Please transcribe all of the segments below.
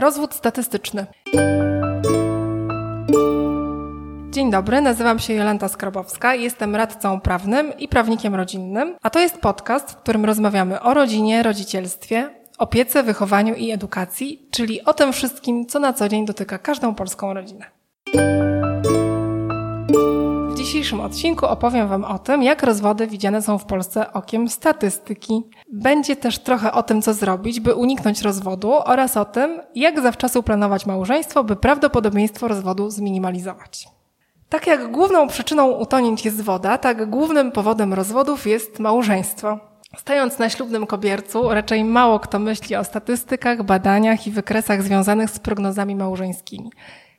Rozwód statystyczny. Dzień dobry, nazywam się Jolanta Skrobowska, jestem radcą prawnym i prawnikiem rodzinnym, a to jest podcast, w którym rozmawiamy o rodzinie, rodzicielstwie, opiece, wychowaniu i edukacji, czyli o tym wszystkim, co na co dzień dotyka każdą polską rodzinę. Dzisiejszym odcinku opowiem Wam o tym, jak rozwody widziane są w Polsce okiem statystyki. Będzie też trochę o tym, co zrobić, by uniknąć rozwodu oraz o tym, jak zawczasu planować małżeństwo, by prawdopodobieństwo rozwodu zminimalizować. Tak jak główną przyczyną utonięć jest woda, tak głównym powodem rozwodów jest małżeństwo. Stając na ślubnym kobiercu, raczej mało kto myśli o statystykach, badaniach i wykresach związanych z prognozami małżeńskimi.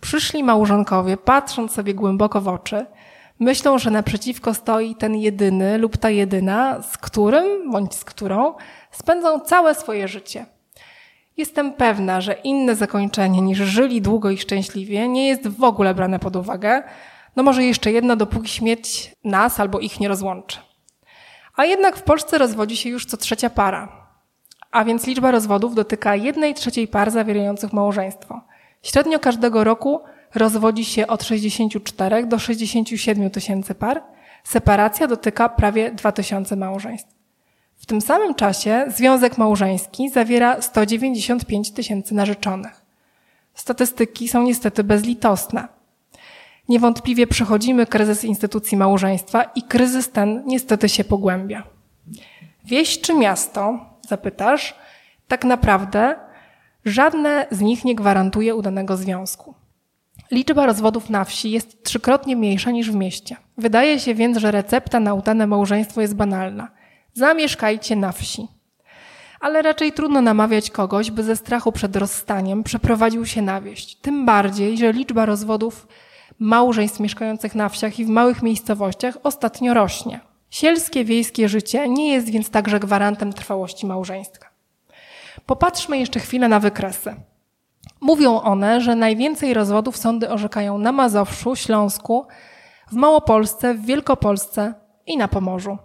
Przyszli małżonkowie, patrząc sobie głęboko w oczy, myślą, że naprzeciwko stoi ten jedyny lub ta jedyna, z którym bądź z którą spędzą całe swoje życie. Jestem pewna, że inne zakończenie niż żyli długo i szczęśliwie nie jest w ogóle brane pod uwagę. No może jeszcze jedno, dopóki śmierć nas albo ich nie rozłączy. A jednak w Polsce rozwodzi się już co trzecia para. A więc liczba rozwodów dotyka jednej trzeciej par zawierających małżeństwo. Średnio każdego roku rozwodzi się od 64 do 67 tysięcy par. Separacja dotyka prawie 2000 małżeństw. W tym samym czasie związek małżeński zawiera 195 tysięcy narzeczonych. Statystyki są niestety bezlitosne. Niewątpliwie przechodzimy kryzys instytucji małżeństwa i kryzys ten niestety się pogłębia. Wieś czy miasto, zapytasz, tak naprawdę żadne z nich nie gwarantuje udanego związku. Liczba rozwodów na wsi jest trzykrotnie mniejsza niż w mieście. Wydaje się więc, że recepta na udane małżeństwo jest banalna – Zamieszkajcie na wsi. Ale raczej trudno namawiać kogoś, by ze strachu przed rozstaniem przeprowadził się na wieś. Tym bardziej, że liczba rozwodów małżeństw mieszkających na wsiach i w małych miejscowościach ostatnio rośnie. Sielskie, wiejskie życie nie jest więc także gwarantem trwałości małżeństwa. Popatrzmy jeszcze chwilę na wykresy. Mówią one, że najwięcej rozwodów sądy orzekają na Mazowszu, Śląsku, w Małopolsce, w Wielkopolsce i na Pomorzu.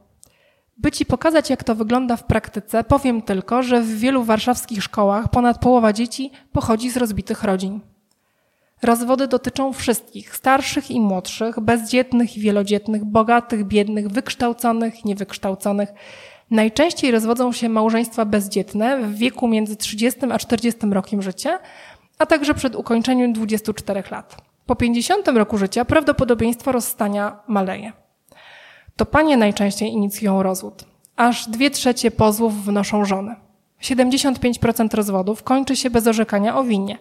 By Ci pokazać, jak to wygląda w praktyce, powiem tylko, że w wielu warszawskich szkołach ponad połowa dzieci pochodzi z rozbitych rodzin. Rozwody dotyczą wszystkich, starszych i młodszych, bezdzietnych i wielodzietnych, bogatych, biednych, wykształconych, niewykształconych. Najczęściej rozwodzą się małżeństwa bezdzietne w wieku między 30 a 40 rokiem życia, a także przed ukończeniem 24 lat. Po 50 roku życia prawdopodobieństwo rozstania maleje to panie najczęściej inicjują rozwód. Aż dwie trzecie pozwów wnoszą żony. 75% rozwodów kończy się bez orzekania o winie.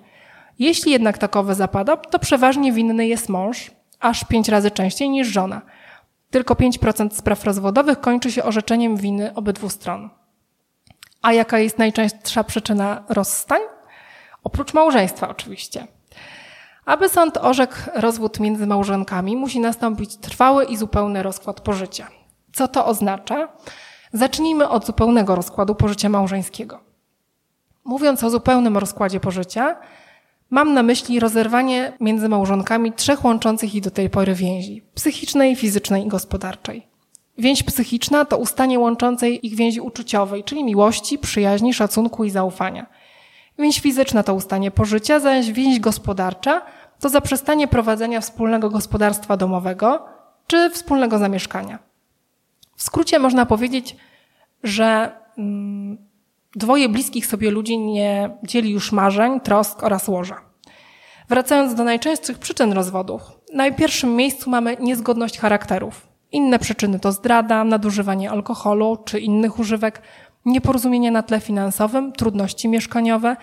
Jeśli jednak takowe zapada, to przeważnie winny jest mąż, aż pięć razy częściej niż żona. Tylko 5% spraw rozwodowych kończy się orzeczeniem winy obydwu stron. A jaka jest najczęstsza przyczyna rozstań? Oprócz małżeństwa oczywiście. Aby sąd orzekł rozwód między małżonkami, musi nastąpić trwały i zupełny rozkład pożycia. Co to oznacza? Zacznijmy od zupełnego rozkładu pożycia małżeńskiego. Mówiąc o zupełnym rozkładzie pożycia, mam na myśli rozerwanie między małżonkami trzech łączących ich do tej pory więzi psychicznej, fizycznej i gospodarczej. Więź psychiczna to ustanie łączącej ich więzi uczuciowej, czyli miłości, przyjaźni, szacunku i zaufania. Więź fizyczna to ustanie pożycia, zaś więź gospodarcza to zaprzestanie prowadzenia wspólnego gospodarstwa domowego czy wspólnego zamieszkania. W skrócie można powiedzieć, że mm, dwoje bliskich sobie ludzi nie dzieli już marzeń, trosk oraz łoża. Wracając do najczęstszych przyczyn rozwodów, na pierwszym miejscu mamy niezgodność charakterów. Inne przyczyny to zdrada, nadużywanie alkoholu czy innych używek, nieporozumienie na tle finansowym, trudności mieszkaniowe,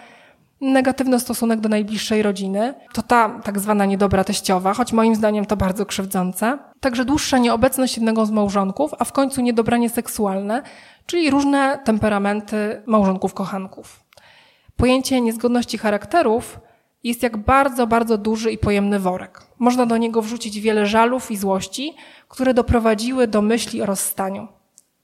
negatywny stosunek do najbliższej rodziny, to ta tak zwana niedobra teściowa, choć moim zdaniem to bardzo krzywdzące. Także dłuższa nieobecność jednego z małżonków, a w końcu niedobranie seksualne, czyli różne temperamenty małżonków kochanków. Pojęcie niezgodności charakterów jest jak bardzo, bardzo duży i pojemny worek. Można do niego wrzucić wiele żalów i złości, które doprowadziły do myśli o rozstaniu.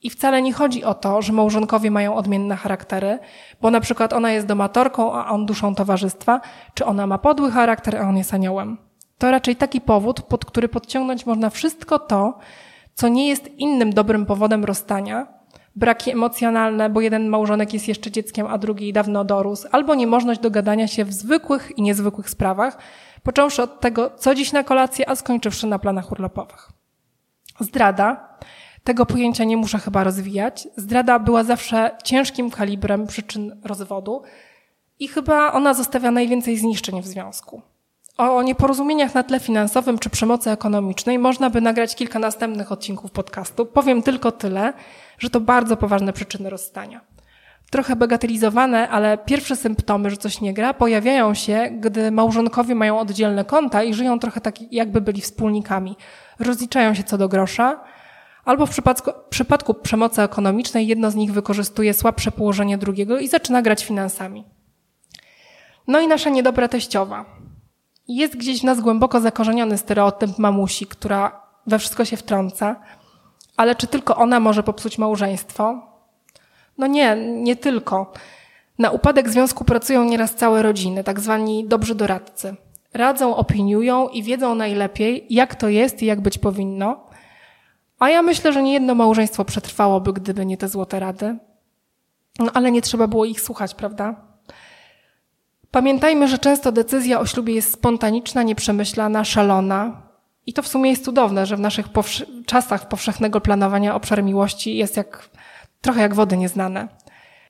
I wcale nie chodzi o to, że małżonkowie mają odmienne charaktery, bo na przykład ona jest domatorką, a on duszą towarzystwa, czy ona ma podły charakter, a on jest aniołem. To raczej taki powód, pod który podciągnąć można wszystko to, co nie jest innym dobrym powodem rozstania, braki emocjonalne, bo jeden małżonek jest jeszcze dzieckiem, a drugi dawno dorósł, albo niemożność dogadania się w zwykłych i niezwykłych sprawach, począwszy od tego, co dziś na kolację, a skończywszy na planach urlopowych. Zdrada. Tego pojęcia nie muszę chyba rozwijać. Zdrada była zawsze ciężkim kalibrem przyczyn rozwodu i chyba ona zostawia najwięcej zniszczeń w związku. O nieporozumieniach na tle finansowym czy przemocy ekonomicznej można by nagrać kilka następnych odcinków podcastu. Powiem tylko tyle, że to bardzo poważne przyczyny rozstania. Trochę bagatelizowane, ale pierwsze symptomy, że coś nie gra, pojawiają się, gdy małżonkowie mają oddzielne konta i żyją trochę tak, jakby byli wspólnikami. Rozliczają się co do grosza, albo w przypadku, w przypadku przemocy ekonomicznej jedno z nich wykorzystuje słabsze położenie drugiego i zaczyna grać finansami. No i nasza niedobra teściowa. Jest gdzieś w nas głęboko zakorzeniony stereotyp mamusi, która we wszystko się wtrąca, ale czy tylko ona może popsuć małżeństwo? No nie, nie tylko. Na upadek związku pracują nieraz całe rodziny, tak zwani dobrzy doradcy. Radzą, opiniują i wiedzą najlepiej, jak to jest i jak być powinno. A ja myślę, że nie jedno małżeństwo przetrwałoby, gdyby nie te złote rady. No ale nie trzeba było ich słuchać, prawda? Pamiętajmy, że często decyzja o ślubie jest spontaniczna, nieprzemyślana, szalona. I to w sumie jest cudowne, że w naszych czasach powszechnego planowania obszar miłości jest jak, trochę jak wody nieznane.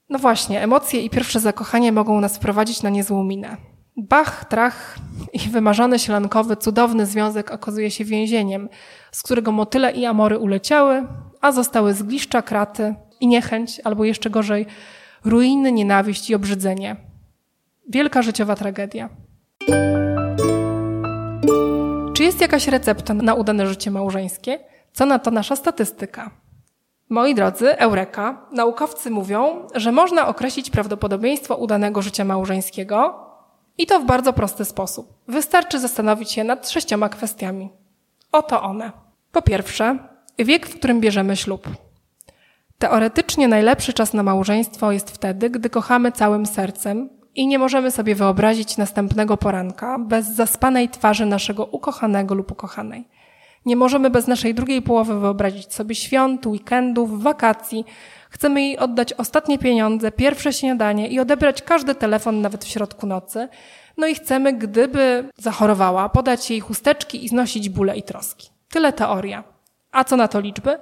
No właśnie, emocje i pierwsze zakochanie mogą nas wprowadzić na niezłą minę. Bach, trach i wymarzony sielankowy, cudowny związek okazuje się więzieniem, z którego motyle i amory uleciały, a zostały zgliszcza, kraty i niechęć, albo jeszcze gorzej, ruiny, nienawiść i obrzydzenie – Wielka życiowa tragedia. Czy jest jakaś recepta na udane życie małżeńskie? Co na to nasza statystyka? Moi drodzy, Eureka, naukowcy mówią, że można określić prawdopodobieństwo udanego życia małżeńskiego i to w bardzo prosty sposób. Wystarczy zastanowić się nad sześcioma kwestiami. Oto one. Po pierwsze, wiek, w którym bierzemy ślub. Teoretycznie najlepszy czas na małżeństwo jest wtedy, gdy kochamy całym sercem i nie możemy sobie wyobrazić następnego poranka bez zaspanej twarzy naszego ukochanego lub ukochanej. Nie możemy bez naszej drugiej połowy wyobrazić sobie świąt, weekendów, wakacji. Chcemy jej oddać ostatnie pieniądze, pierwsze śniadanie i odebrać każdy telefon nawet w środku nocy. No i chcemy, gdyby zachorowała, podać jej chusteczki i znosić bóle i troski. Tyle teoria. A co na to liczby?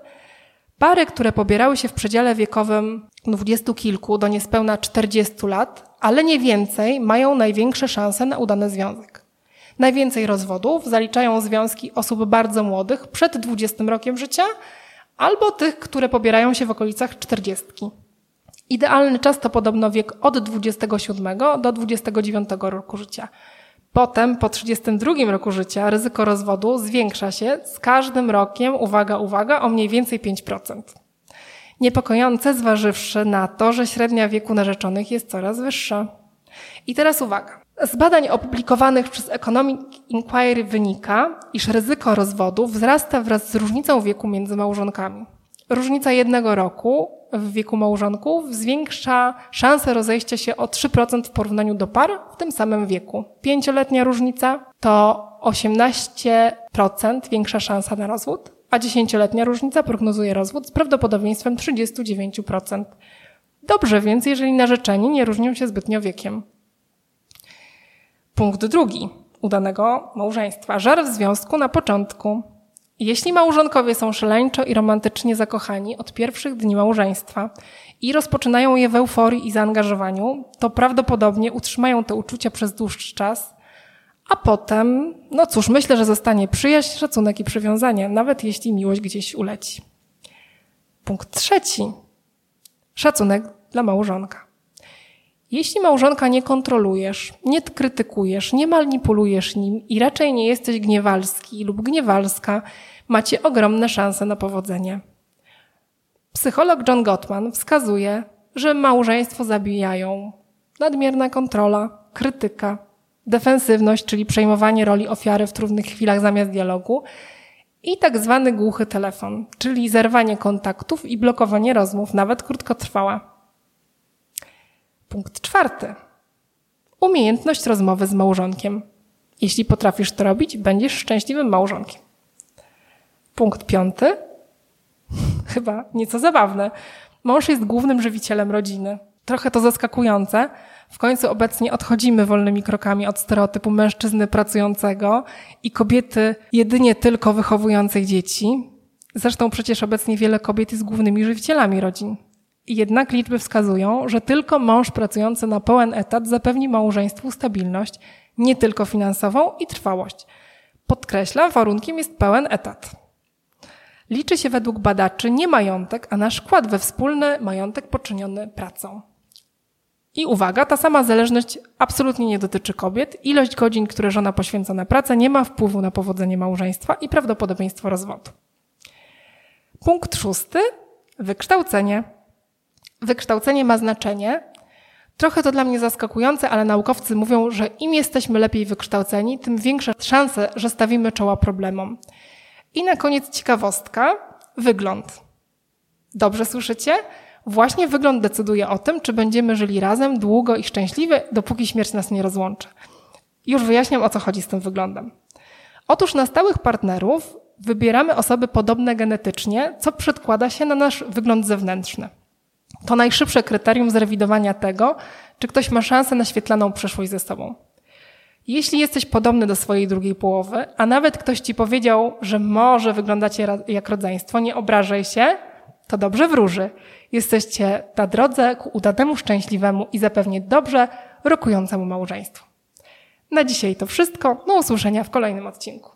Pary, które pobierały się w przedziale wiekowym dwudziestu kilku do niespełna czterdziestu lat, ale nie więcej, mają największe szanse na udany związek. Najwięcej rozwodów zaliczają związki osób bardzo młodych, przed 20 rokiem życia, albo tych, które pobierają się w okolicach 40. Idealny czas to podobno wiek od 27 do 29 roku życia. Potem, po 32 roku życia, ryzyko rozwodu zwiększa się z każdym rokiem, uwaga, uwaga, o mniej więcej 5%. Niepokojące zważywszy na to, że średnia wieku narzeczonych jest coraz wyższa. I teraz uwaga. Z badań opublikowanych przez Economic Inquiry wynika, iż ryzyko rozwodu wzrasta wraz z różnicą wieku między małżonkami. Różnica jednego roku w wieku małżonków zwiększa szansę rozejścia się o 3% w porównaniu do par w tym samym wieku. Pięcioletnia różnica to 18% większa szansa na rozwód, a dziesięcioletnia różnica prognozuje rozwód z prawdopodobieństwem 39%. Dobrze więc, jeżeli narzeczeni nie różnią się zbytnio wiekiem. Punkt drugi udanego małżeństwa. Żar w związku na początku. Jeśli małżonkowie są szaleńczo i romantycznie zakochani od pierwszych dni małżeństwa i rozpoczynają je w euforii i zaangażowaniu, to prawdopodobnie utrzymają te uczucia przez dłuższy czas, a potem, no cóż, myślę, że zostanie przyjaźń, szacunek i przywiązanie, nawet jeśli miłość gdzieś uleci. Punkt trzeci. Szacunek dla małżonka. Jeśli małżonka nie kontrolujesz, nie krytykujesz, nie manipulujesz nim i raczej nie jesteś gniewalski lub gniewalska, macie ogromne szanse na powodzenie. Psycholog John Gottman wskazuje, że małżeństwo zabijają nadmierna kontrola, krytyka, defensywność, czyli przejmowanie roli ofiary w trudnych chwilach zamiast dialogu i tak zwany głuchy telefon, czyli zerwanie kontaktów i blokowanie rozmów, nawet krótkotrwała. Punkt czwarty. Umiejętność rozmowy z małżonkiem. Jeśli potrafisz to robić, będziesz szczęśliwym małżonkiem. Punkt piąty. Chyba nieco zabawne. Mąż jest głównym żywicielem rodziny. Trochę to zaskakujące. W końcu obecnie odchodzimy wolnymi krokami od stereotypu mężczyzny pracującego i kobiety jedynie tylko wychowującej dzieci. Zresztą przecież obecnie wiele kobiet jest głównymi żywicielami rodzin. Jednak liczby wskazują, że tylko mąż pracujący na pełen etat zapewni małżeństwu stabilność, nie tylko finansową i trwałość. Podkreślam, warunkiem jest pełen etat. Liczy się według badaczy nie majątek, a nasz wkład we wspólny majątek poczyniony pracą. I uwaga, ta sama zależność absolutnie nie dotyczy kobiet. Ilość godzin, które żona poświęca na pracę, nie ma wpływu na powodzenie małżeństwa i prawdopodobieństwo rozwodu. Punkt szósty. Wykształcenie. Wykształcenie ma znaczenie. Trochę to dla mnie zaskakujące, ale naukowcy mówią, że im jesteśmy lepiej wykształceni, tym większe szanse, że stawimy czoła problemom. I na koniec ciekawostka. Wygląd. Dobrze słyszycie? Właśnie wygląd decyduje o tym, czy będziemy żyli razem długo i szczęśliwie, dopóki śmierć nas nie rozłączy. Już wyjaśniam, o co chodzi z tym wyglądem. Otóż na stałych partnerów wybieramy osoby podobne genetycznie, co przedkłada się na nasz wygląd zewnętrzny. To najszybsze kryterium zrewidowania tego, czy ktoś ma szansę na świetlaną przyszłość ze sobą. Jeśli jesteś podobny do swojej drugiej połowy, a nawet ktoś ci powiedział, że może wyglądacie jak rodzeństwo, nie obrażaj się, to dobrze wróży. Jesteście na drodze ku udanemu, szczęśliwemu i zapewnie dobrze rokującemu małżeństwu. Na dzisiaj to wszystko. Do usłyszenia w kolejnym odcinku.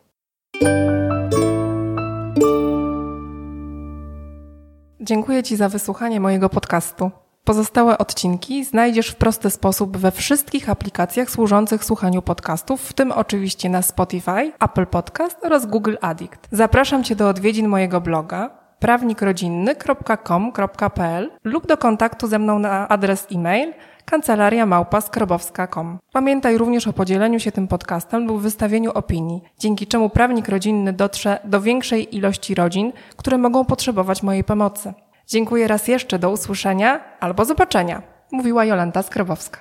Dziękuję Ci za wysłuchanie mojego podcastu. Pozostałe odcinki znajdziesz w prosty sposób we wszystkich aplikacjach służących słuchaniu podcastów, w tym oczywiście na Spotify, Apple Podcast oraz Google Addict. Zapraszam Cię do odwiedzin mojego bloga prawnikrodzinny.com.pl lub do kontaktu ze mną na adres e-mail kancelaria małpa.skrobowska.com. Pamiętaj również o podzieleniu się tym podcastem lub wystawieniu opinii, dzięki czemu prawnik rodzinny dotrze do większej ilości rodzin, które mogą potrzebować mojej pomocy. Dziękuję raz jeszcze, do usłyszenia albo zobaczenia, mówiła Jolanta Skrobowska.